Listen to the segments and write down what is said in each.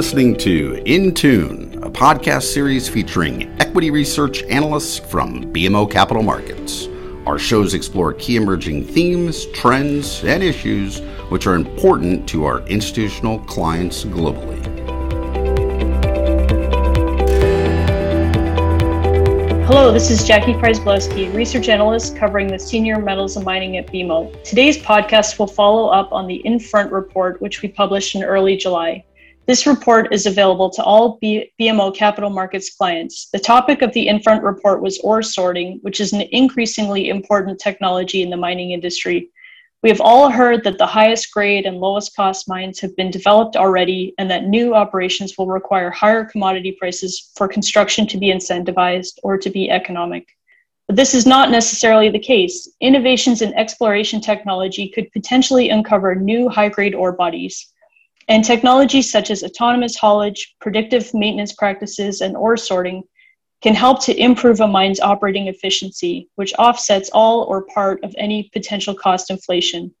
listening to In Tune, a podcast series featuring equity research analysts from BMO Capital Markets. Our shows explore key emerging themes, trends, and issues which are important to our institutional clients globally. Hello, this is Jackie Przybylowski, research analyst covering the senior metals and mining at BMO. Today's podcast will follow up on the Infront report, which we published in early July. This report is available to all B- BMO capital markets clients. The topic of the Infront report was ore sorting, which is an increasingly important technology in the mining industry. We have all heard that the highest grade and lowest cost mines have been developed already and that new operations will require higher commodity prices for construction to be incentivized or to be economic. But this is not necessarily the case. Innovations in exploration technology could potentially uncover new high grade ore bodies. And technologies such as autonomous haulage, predictive maintenance practices, and ore sorting can help to improve a mine's operating efficiency, which offsets all or part of any potential cost inflation.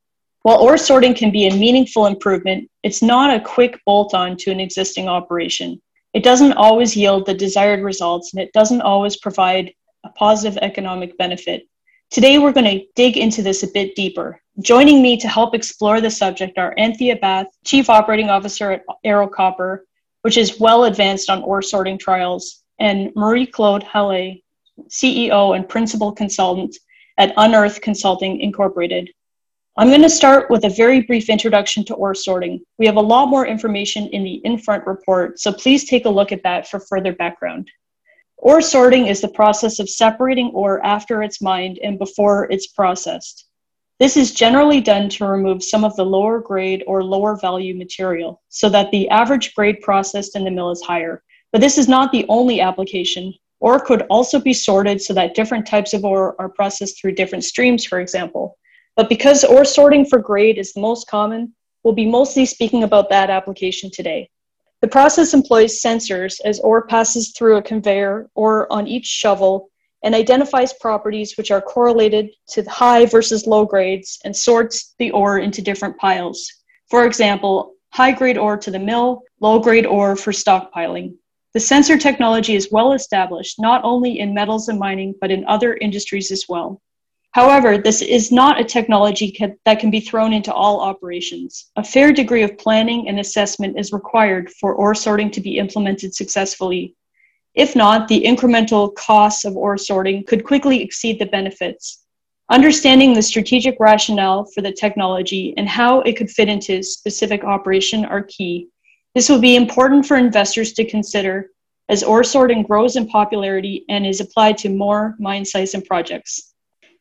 While ore sorting can be a meaningful improvement, it's not a quick bolt on to an existing operation. It doesn't always yield the desired results and it doesn't always provide a positive economic benefit. Today, we're going to dig into this a bit deeper. Joining me to help explore the subject are Anthea Bath, Chief Operating Officer at Ero Copper, which is well advanced on ore sorting trials, and Marie Claude Halle, CEO and Principal Consultant at Unearth Consulting Incorporated. I'm going to start with a very brief introduction to ore sorting. We have a lot more information in the Infront report, so please take a look at that for further background. Ore sorting is the process of separating ore after it's mined and before it's processed. This is generally done to remove some of the lower grade or lower value material so that the average grade processed in the mill is higher. But this is not the only application. Ore could also be sorted so that different types of ore are processed through different streams, for example. But because ore sorting for grade is the most common, we'll be mostly speaking about that application today. The process employs sensors as ore passes through a conveyor or on each shovel and identifies properties which are correlated to high versus low grades and sorts the ore into different piles. For example, high grade ore to the mill, low grade ore for stockpiling. The sensor technology is well established, not only in metals and mining, but in other industries as well. However, this is not a technology that can be thrown into all operations. A fair degree of planning and assessment is required for ore sorting to be implemented successfully. If not, the incremental costs of ore sorting could quickly exceed the benefits. Understanding the strategic rationale for the technology and how it could fit into specific operation are key. This will be important for investors to consider as ore sorting grows in popularity and is applied to more mine sites and projects.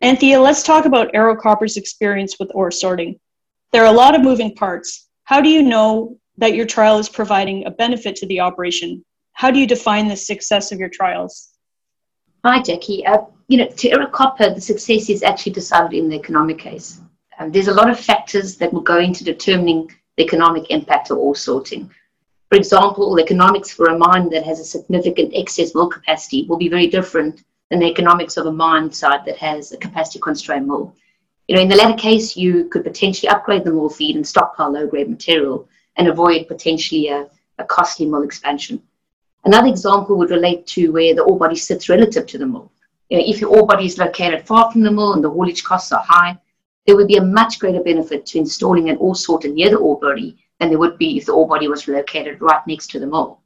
Anthea, let's talk about Ero Copper's experience with ore sorting. There are a lot of moving parts. How do you know that your trial is providing a benefit to the operation? How do you define the success of your trials? Hi, Jackie. Uh, you know, to Ero Copper, the success is actually decided in the economic case. Um, there's a lot of factors that will go into determining the economic impact of ore sorting. For example, the economics for a mine that has a significant excess mill capacity will be very different than the economics of a mine site that has a capacity constrained mill. You know, in the latter case, you could potentially upgrade the mill feed and stockpile low grade material and avoid potentially a, a costly mill expansion. Another example would relate to where the ore body sits relative to the mill. You know, if your ore body is located far from the mill and the haulage costs are high, there would be a much greater benefit to installing an ore sorter near the ore body than there would be if the ore body was located right next to the mill.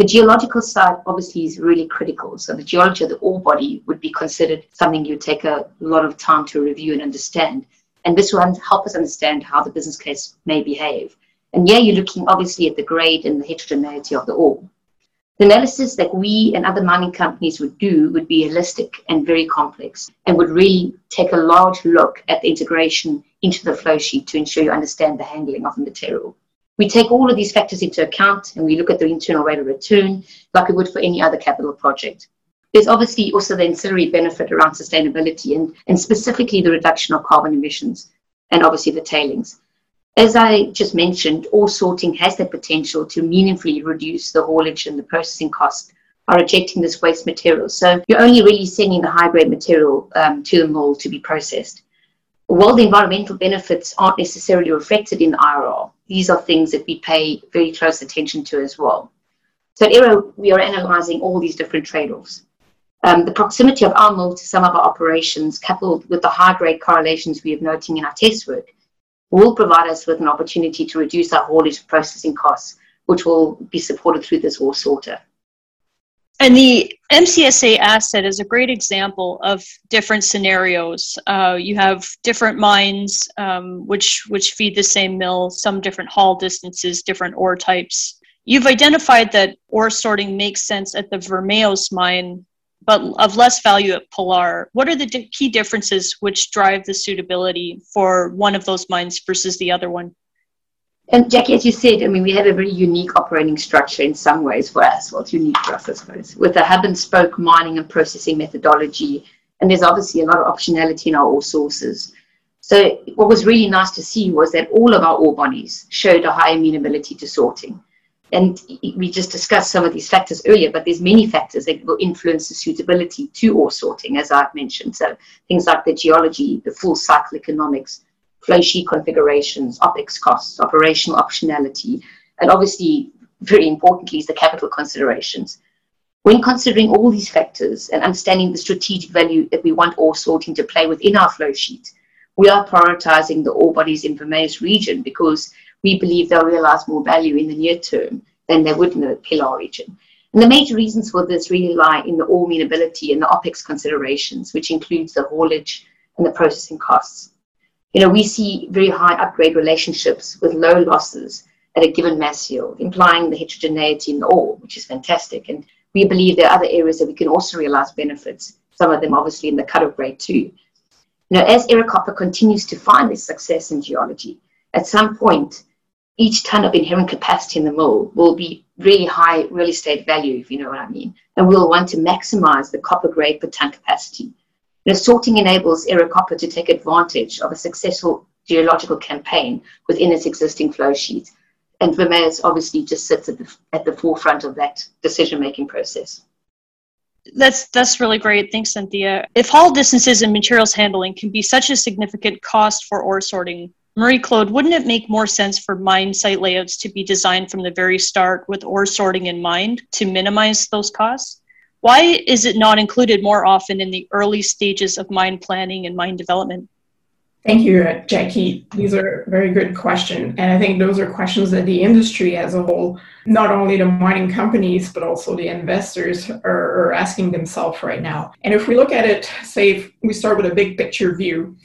The geological side obviously is really critical. So the geology of the ore body would be considered something you take a lot of time to review and understand. And this will help us understand how the business case may behave. And yeah, you're looking obviously at the grade and the heterogeneity of the ore. The analysis that we and other mining companies would do would be holistic and very complex and would really take a large look at the integration into the flow sheet to ensure you understand the handling of the material. We take all of these factors into account and we look at the internal rate of return like we would for any other capital project. There's obviously also the ancillary benefit around sustainability and, and specifically the reduction of carbon emissions and obviously the tailings. As I just mentioned, ore sorting has the potential to meaningfully reduce the haulage and the processing cost by rejecting this waste material. So you're only really sending the high grade material um, to the mill to be processed while the environmental benefits aren't necessarily reflected in the IRR, these are things that we pay very close attention to as well. So at Ero, we are analyzing all these different trade-offs. Um, the proximity of our mill to some of our operations, coupled with the high-grade correlations we are noting in our test work, will provide us with an opportunity to reduce our haulage processing costs, which will be supported through this ore sorter. And the MCSA asset is a great example of different scenarios. Uh, you have different mines um, which which feed the same mill, some different haul distances, different ore types. You've identified that ore sorting makes sense at the Vermelhos mine, but of less value at Pilar. What are the di- key differences which drive the suitability for one of those mines versus the other one? And Jackie, as you said, I mean, we have a very unique operating structure in some ways for us. Well, it's unique for us, I suppose, with a hub and spoke mining and processing methodology. And there's obviously a lot of optionality in our ore sources. So what was really nice to see was that all of our ore bodies showed a high amenability to sorting. And we just discussed some of these factors earlier, but there's many factors that will influence the suitability to ore sorting, as I've mentioned. So things like the geology, the full cycle economics, flow sheet configurations, OPEX costs, operational optionality, and obviously, very importantly, is the capital considerations. When considering all these factors and understanding the strategic value that we want ore sorting to play within our flow sheet, we are prioritizing the ore bodies in Vermelhos region because we believe they'll realize more value in the near term than they would in the Pilar region. And the major reasons for this really lie in the ore and the OPEX considerations, which includes the haulage and the processing costs. You know, we see very high upgrade relationships with low losses at a given mass yield, implying the heterogeneity in the ore, which is fantastic. And we believe there are other areas that we can also realize benefits, some of them obviously in the cut-off grade too. You know, as Ero Copper continues to find this success in geology, at some point, each ton of inherent capacity in the mill will be really high real estate value, if you know what I mean. And we'll want to maximize the copper grade per ton capacity. Know, sorting enables Ero Copper to take advantage of a successful geological campaign within its existing flow sheet. And Vermelhos obviously just sits at the, at the forefront of that decision-making process. That's that's really great. Thanks, Anthea. If haul distances and materials handling can be such a significant cost for ore sorting, Marie Claude, wouldn't it make more sense for mine site layouts to be designed from the very start with ore sorting in mind to minimize those costs? Why is it not included more often in the early stages of mine planning and mine development? Thank you, Jackie. These are very good questions. And I think those are questions that the industry as a whole, not only the mining companies, but also the investors are, are asking themselves right now. And if we look at it, say, we start with a big picture view,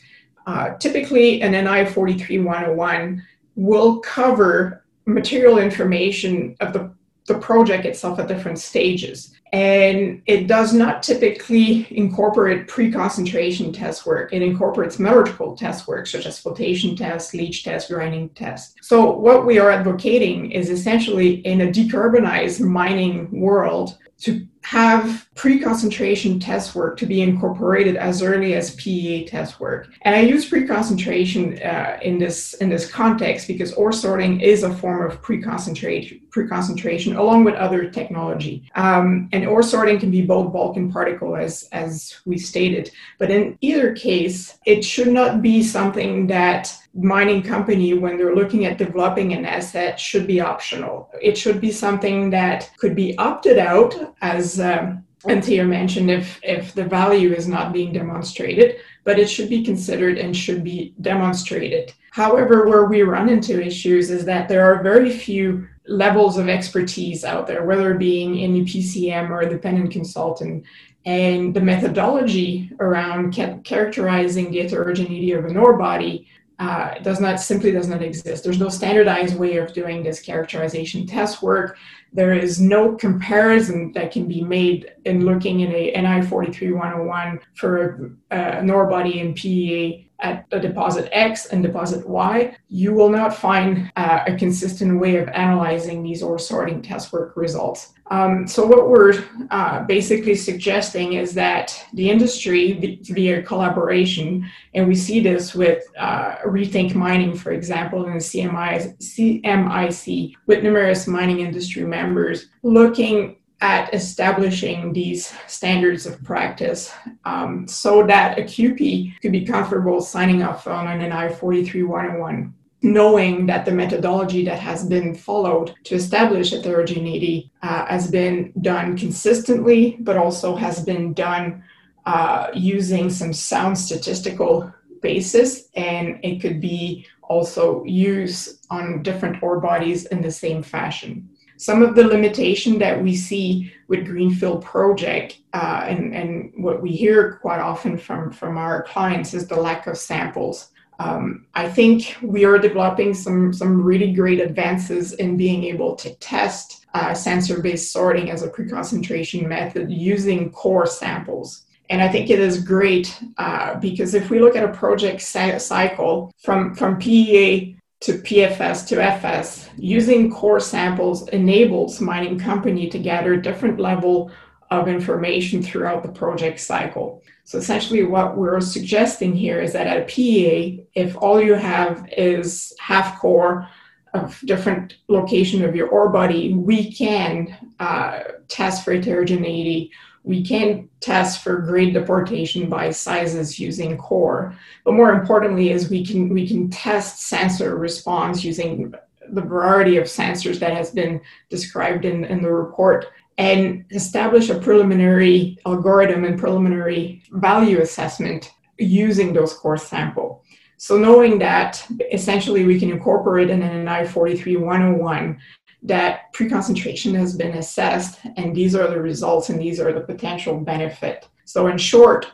uh, typically an NI 43101 will cover material information of the, the project itself at different stages and it does not typically incorporate pre-concentration test work. It incorporates metallurgical test work such as flotation tests, leach tests, grinding tests. So what we are advocating is essentially in a decarbonized mining world to have pre-concentration test work to be incorporated as early as PEA test work. And I use pre-concentration uh, in this in this context because ore sorting is a form of pre-concentration, pre-concentration along with other technology. Um, and ore sorting can be both bulk and particle, as as we stated. But in either case, it should not be something that mining company when they're looking at developing an asset should be optional. It should be something that could be opted out as um, mentioned if if the value is not being demonstrated but it should be considered and should be demonstrated. However where we run into issues is that there are very few levels of expertise out there whether being in PCM or a dependent consultant and the methodology around ca- characterizing the heterogeneity of an ore body uh, does not simply does not exist. There's no standardized way of doing this characterization test work. There is no comparison that can be made in looking in a NI 43101 for a, an ore body in PEA at a deposit X and deposit Y, you will not find uh, a consistent way of analyzing these ore sorting test work results. Um, so, what we're uh, basically suggesting is that the industry, via collaboration, and we see this with uh, Rethink Mining, for example, in CMI, CMIC, with numerous mining industry members, looking at establishing these standards of practice um, so that a QP could be comfortable signing off on an NI 43101 knowing that the methodology that has been followed to establish heterogeneity uh, has been done consistently, but also has been done uh, using some sound statistical basis, and it could be also used on different ore bodies in the same fashion. Some of the limitation that we see with Greenfield project uh, and, and what we hear quite often from, from our clients is the lack of samples. Um, I think we are developing some, some really great advances in being able to test uh, sensor based sorting as a pre concentration method using core samples. And I think it is great uh, because if we look at a project cycle from, from PEA to PFS to FS, using core samples enables mining company to gather different level of information throughout the project cycle. So essentially what we're suggesting here is that at a PEA, if all you have is half core of different location of your ore body, we can uh, test for heterogeneity we can test for grade deportation by sizes using core but more importantly is we can we can test sensor response using the variety of sensors that has been described in, in the report and establish a preliminary algorithm and preliminary value assessment using those core sample. So knowing that essentially we can incorporate in an NI 43101 that pre-concentration has been assessed and these are the results and these are the potential benefit. So in short,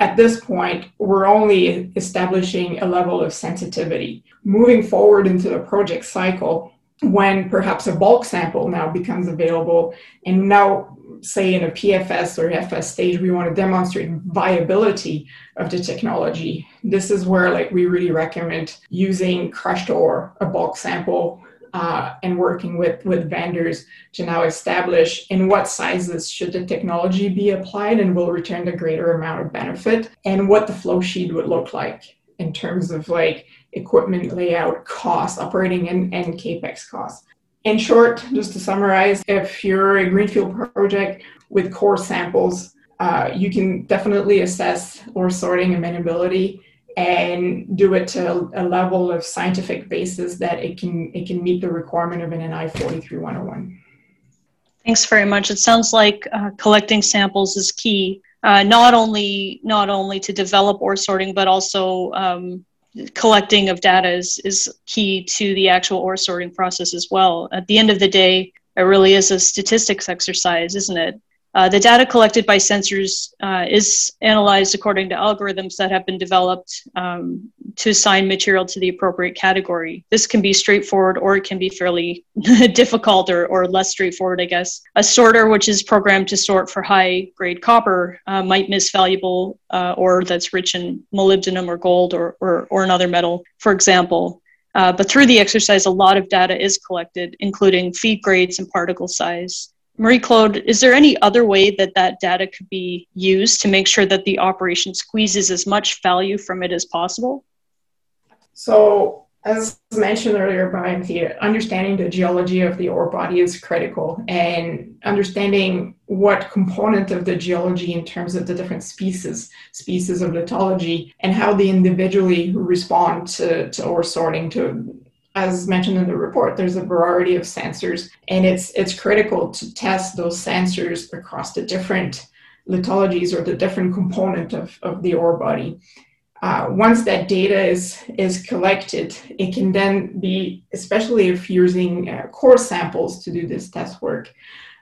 at this point, we're only establishing a level of sensitivity. Moving forward into the project cycle, when perhaps a bulk sample now becomes available, and now, say in a PFS or FS stage, we want to demonstrate viability of the technology. This is where, like, we really recommend using crushed ore, a bulk sample, uh, and working with, with vendors to now establish in what sizes should the technology be applied and will return the greater amount of benefit and what the flow sheet would look like in terms of like equipment layout costs, operating and, and capex costs. In short, just to summarize, if you're a greenfield project with core samples, uh, you can definitely assess ore sorting amenability and do it to a level of scientific basis that it can it can meet the requirement of an NI 43101. Thanks very much. It sounds like uh, collecting samples is key, uh, not only not only to develop ore sorting, but also um, collecting of data is, is key to the actual ore sorting process as well. At the end of the day, it really is a statistics exercise, isn't it? Uh, the data collected by sensors uh, is analyzed according to algorithms that have been developed um, to assign material to the appropriate category. This can be straightforward or it can be fairly difficult or, or less straightforward, I guess. A sorter, which is programmed to sort for high grade copper, uh, might miss valuable uh, ore that's rich in molybdenum or gold or, or, or another metal, for example. Uh, but through the exercise, a lot of data is collected, including feed grades and particle size. Marie Claude, is there any other way that that data could be used to make sure that the operation squeezes as much value from it as possible? So, as mentioned earlier by Anthea, understanding the geology of the ore body is critical, and understanding what component of the geology in terms of the different species, species of lithology, and how they individually respond to, to ore sorting, to as mentioned in the report, there's a variety of sensors, and it's it's critical to test those sensors across the different lithologies or the different component of, of the ore body. Uh, once that data is is collected, it can then be, especially if using uh, core samples to do this test work.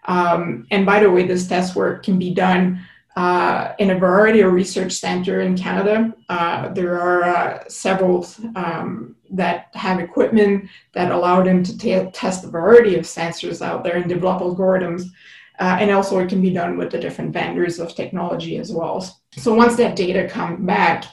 Um, and by the way, this test work can be done uh, in a variety of research centers in Canada. Uh, there are uh, several um, that have equipment that allow them to t- test a variety of sensors out there and develop algorithms. Uh, and also, it can be done with the different vendors of technology as well. So once that data comes back,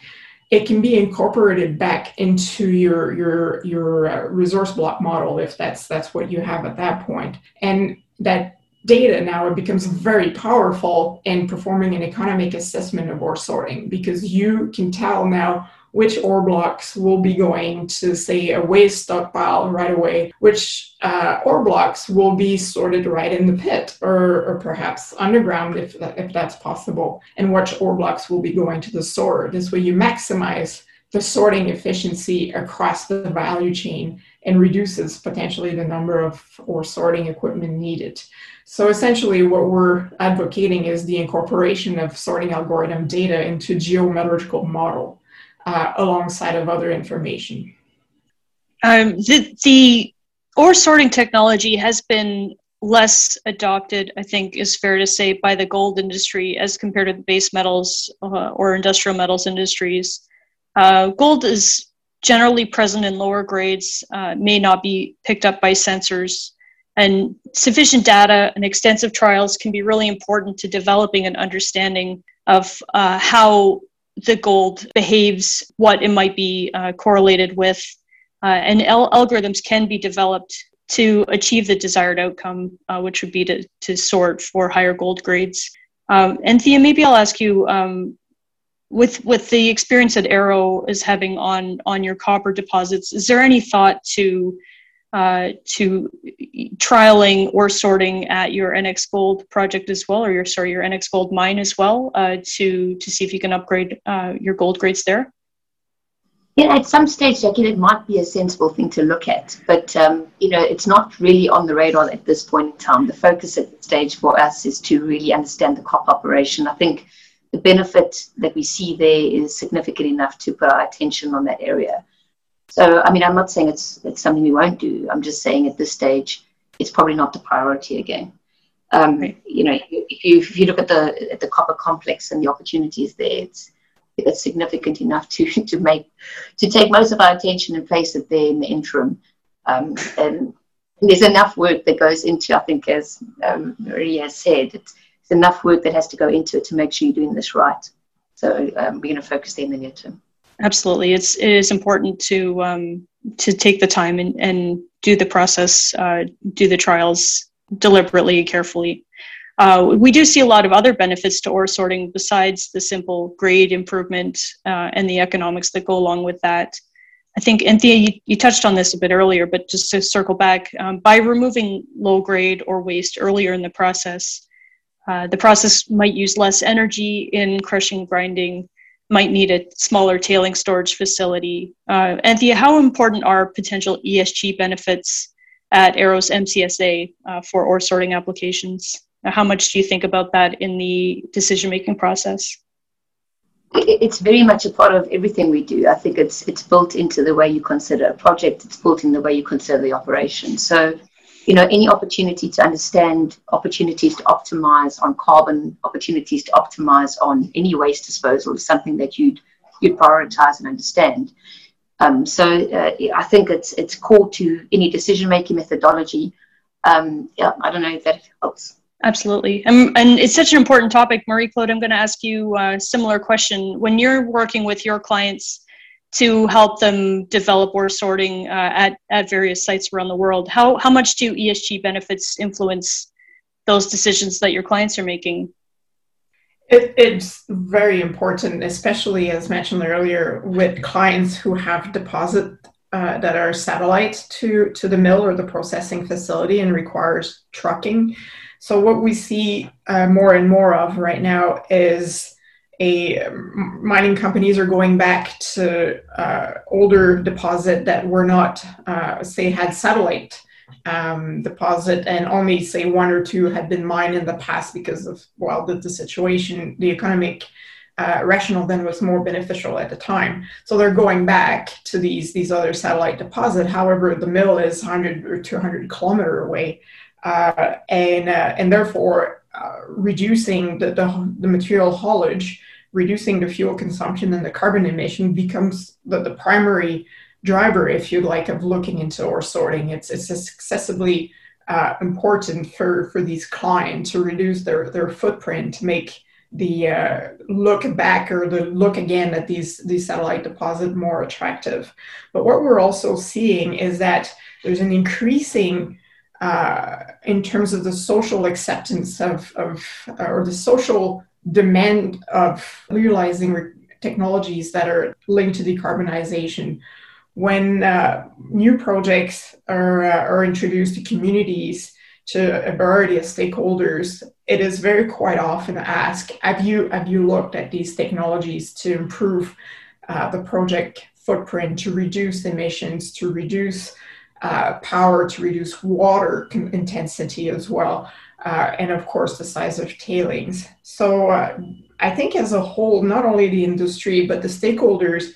it can be incorporated back into your your your uh, resource block model if that's that's what you have at that point, and that data now it becomes very powerful in performing an economic assessment of ore sorting because you can tell now which ore blocks will be going to say a waste stockpile right away which uh, ore blocks will be sorted right in the pit or, or perhaps underground if, that, if that's possible and which ore blocks will be going to the sorter this way you maximize the sorting efficiency across the value chain and reduces potentially the number of ore sorting equipment needed. So essentially what we're advocating is the incorporation of sorting algorithm data into geometrical model uh, alongside of other information. Um, the, the ore sorting technology has been less adopted, I think is fair to say, by the gold industry as compared to the base metals uh, or industrial metals industries. Uh, gold is generally present in lower grades, uh, may not be picked up by sensors, and sufficient data and extensive trials can be really important to developing an understanding of uh, how the gold behaves, what it might be uh, correlated with. Uh, and al- algorithms can be developed to achieve the desired outcome, uh, which would be to, to sort for higher gold grades. Um, Anthea, maybe I'll ask you um, with with the experience that Ero is having on on your copper deposits, is there any thought to uh, to trialing ore sorting at your NX Gold project as well, or your sorry your NX Gold mine as well, uh, to to see if you can upgrade uh, your gold grades there? Yeah, at some stage, Jackie, it might be a sensible thing to look at, but um, you know, it's not really on the radar at this point in time. The focus at this stage for us is to really understand the COP operation. I think the benefit that we see there is significant enough to put our attention on that area. So, I mean, I'm not saying it's it's something we won't do. I'm just saying at this stage, it's probably not the priority again. Um, right. You know, if you, if you look at the at the copper complex and the opportunities there, it's that's significant enough to to make to take most of our attention and place it there in the interim. Um, and there's enough work that goes into, I think, as um, has said, it's, it's, enough work that has to go into it to make sure you're doing this right. So um, we're going to focus there in the near term. Absolutely, it's it is important to um, to take the time and, and do the process, uh, do the trials deliberately, and carefully. Uh, we do see a lot of other benefits to ore sorting besides the simple grade improvement uh, and the economics that go along with that. I think, Anthea, you, you touched on this a bit earlier, but just to circle back, um, by removing low grade or waste earlier in the process, uh, the process might use less energy in crushing grinding, might need a smaller tailing storage facility. Uh, Anthea, how important are potential ESG benefits at Ero's MCSA uh, for ore sorting applications? How much do you think about that in the decision making process? It's very much a part of everything we do. I think it's it's built into the way you consider a project. It's built in the way you consider the operation. So, you know, any opportunity to understand opportunities to optimize on carbon, opportunities to optimize on any waste disposal is something that you'd you'd prioritize and understand. Um, so uh, I think it's it's core to any decision making methodology. Um, yeah, I don't know if that helps. Absolutely. Um, and it's such an important topic. Marie Claude, I'm going to ask you a similar question. When you're working with your clients to help them develop ore sorting uh, at, at various sites around the world, how, how much do ESG benefits influence those decisions that your clients are making? It, it's very important, especially as mentioned earlier, with clients who have deposit uh, that are satellite to, to the mill or the processing facility and requires trucking. So what we see uh, more and more of right now is a mining companies are going back to uh, older deposit that were not uh, say had satellite um, deposit and only say one or two had been mined in the past because of well the, the situation the economic uh, rational then was more beneficial at the time. So they're going back to these these other satellite deposit. However, the mill is 100 or 200 kilometer away, uh, and uh, and therefore uh, reducing the, the, the material haulage, reducing the fuel consumption and the carbon emission becomes the, the primary driver, if you like, of looking into ore sorting. It's it's excessively uh, important for for these clients to reduce their their footprint, to make the uh, look back or the look again at these these satellite deposits more attractive. But what we're also seeing is that there's an increasing uh, in terms of the social acceptance of, of uh, or the social demand of utilizing re- technologies that are linked to decarbonization. When uh, new projects are, uh, are introduced to communities, to a variety of stakeholders, it is very quite often asked, have you, have you looked at these technologies to improve uh, the project footprint to reduce emissions, to reduce uh, power, to reduce water intensity as well, uh, and of course the size of tailings. So uh, I think as a whole, not only the industry, but the stakeholders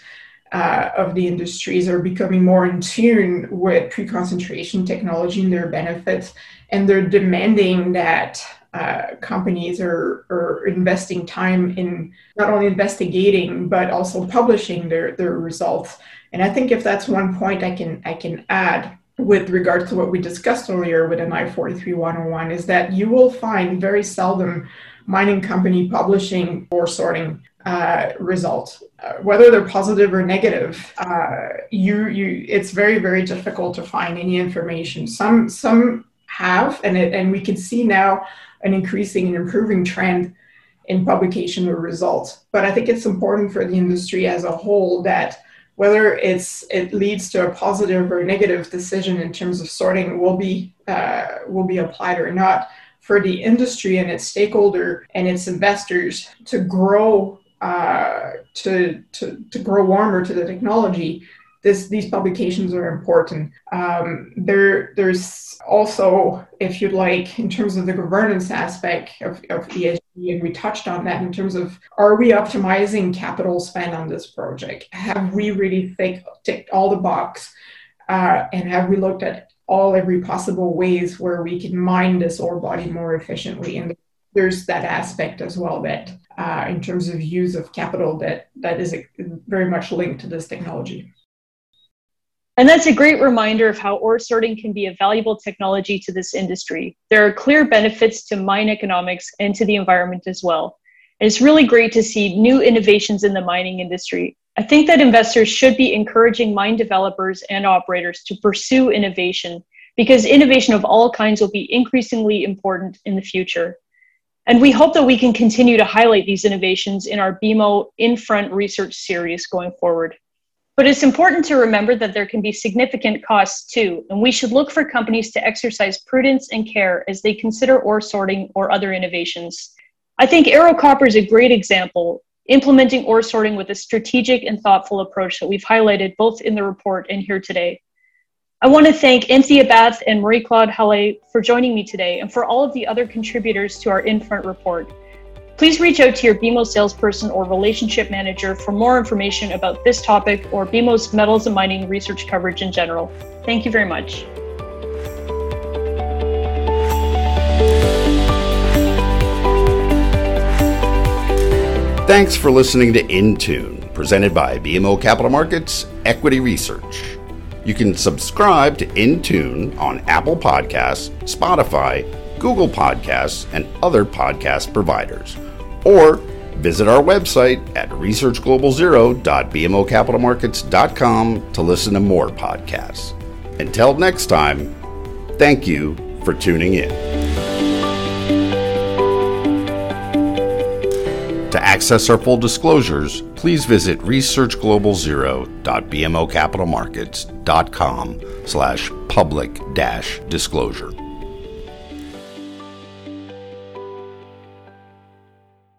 uh, of the industries are becoming more in tune with pre-concentration technology and their benefits, and they're demanding that uh, companies are, are investing time in not only investigating but also publishing their, their results. And I think if that's one point I can I can add with regards to what we discussed earlier with NI 43101 is that you will find very seldom mining company publishing ore sorting uh, results, uh, whether they're positive or negative. Uh, you, you, it's very, very difficult to find any information. Some, some have, and it, and we can see now an increasing and improving trend in publication of results. But I think it's important for the industry as a whole that whether it's it leads to a positive or negative decision in terms of sorting will be uh, will be applied or not for the industry and its stakeholder and its investors to grow uh, to, to, to grow warmer to the technology, this, these publications are important. Um, there, there's also, if you'd like, in terms of the governance aspect of, of ESG, and we touched on that in terms of are we optimizing capital spend on this project? Have we really think, ticked all the box? Uh, and have we looked at all every possible ways where we can mine this ore body more efficiently? And there's that aspect as well that uh, in terms of use of capital that that is very much linked to this technology. And that's a great reminder of how ore sorting can be a valuable technology to this industry. There are clear benefits to mine economics and to the environment as well. And it's really great to see new innovations in the mining industry. I think that investors should be encouraging mine developers and operators to pursue innovation because innovation of all kinds will be increasingly important in the future. And we hope that we can continue to highlight these innovations in our BMO In Front research series going forward. But it's important to remember that there can be significant costs too, and we should look for companies to exercise prudence and care as they consider ore sorting or other innovations. I think Ero Copper is a great example, implementing ore sorting with a strategic and thoughtful approach that we've highlighted both in the report and here today. I want to thank Anthea Bath and Marie Claude Halle for joining me today and for all of the other contributors to our In Front report. Please reach out to your BMO salesperson or relationship manager for more information about this topic or BMO's metals and mining research coverage in general. Thank you very much. Thanks for listening to Intune, presented by BMO Capital Markets Equity Research. You can subscribe to Intune on Apple Podcasts, Spotify, Google Podcasts, and other podcast providers. Or visit our website at researchglobalzero.bmocapitalmarkets.com to listen to more podcasts. Until next time, thank you for tuning in. To access our full disclosures, please visit researchglobalzero.bmocapitalmarkets.com slash public dash disclosure.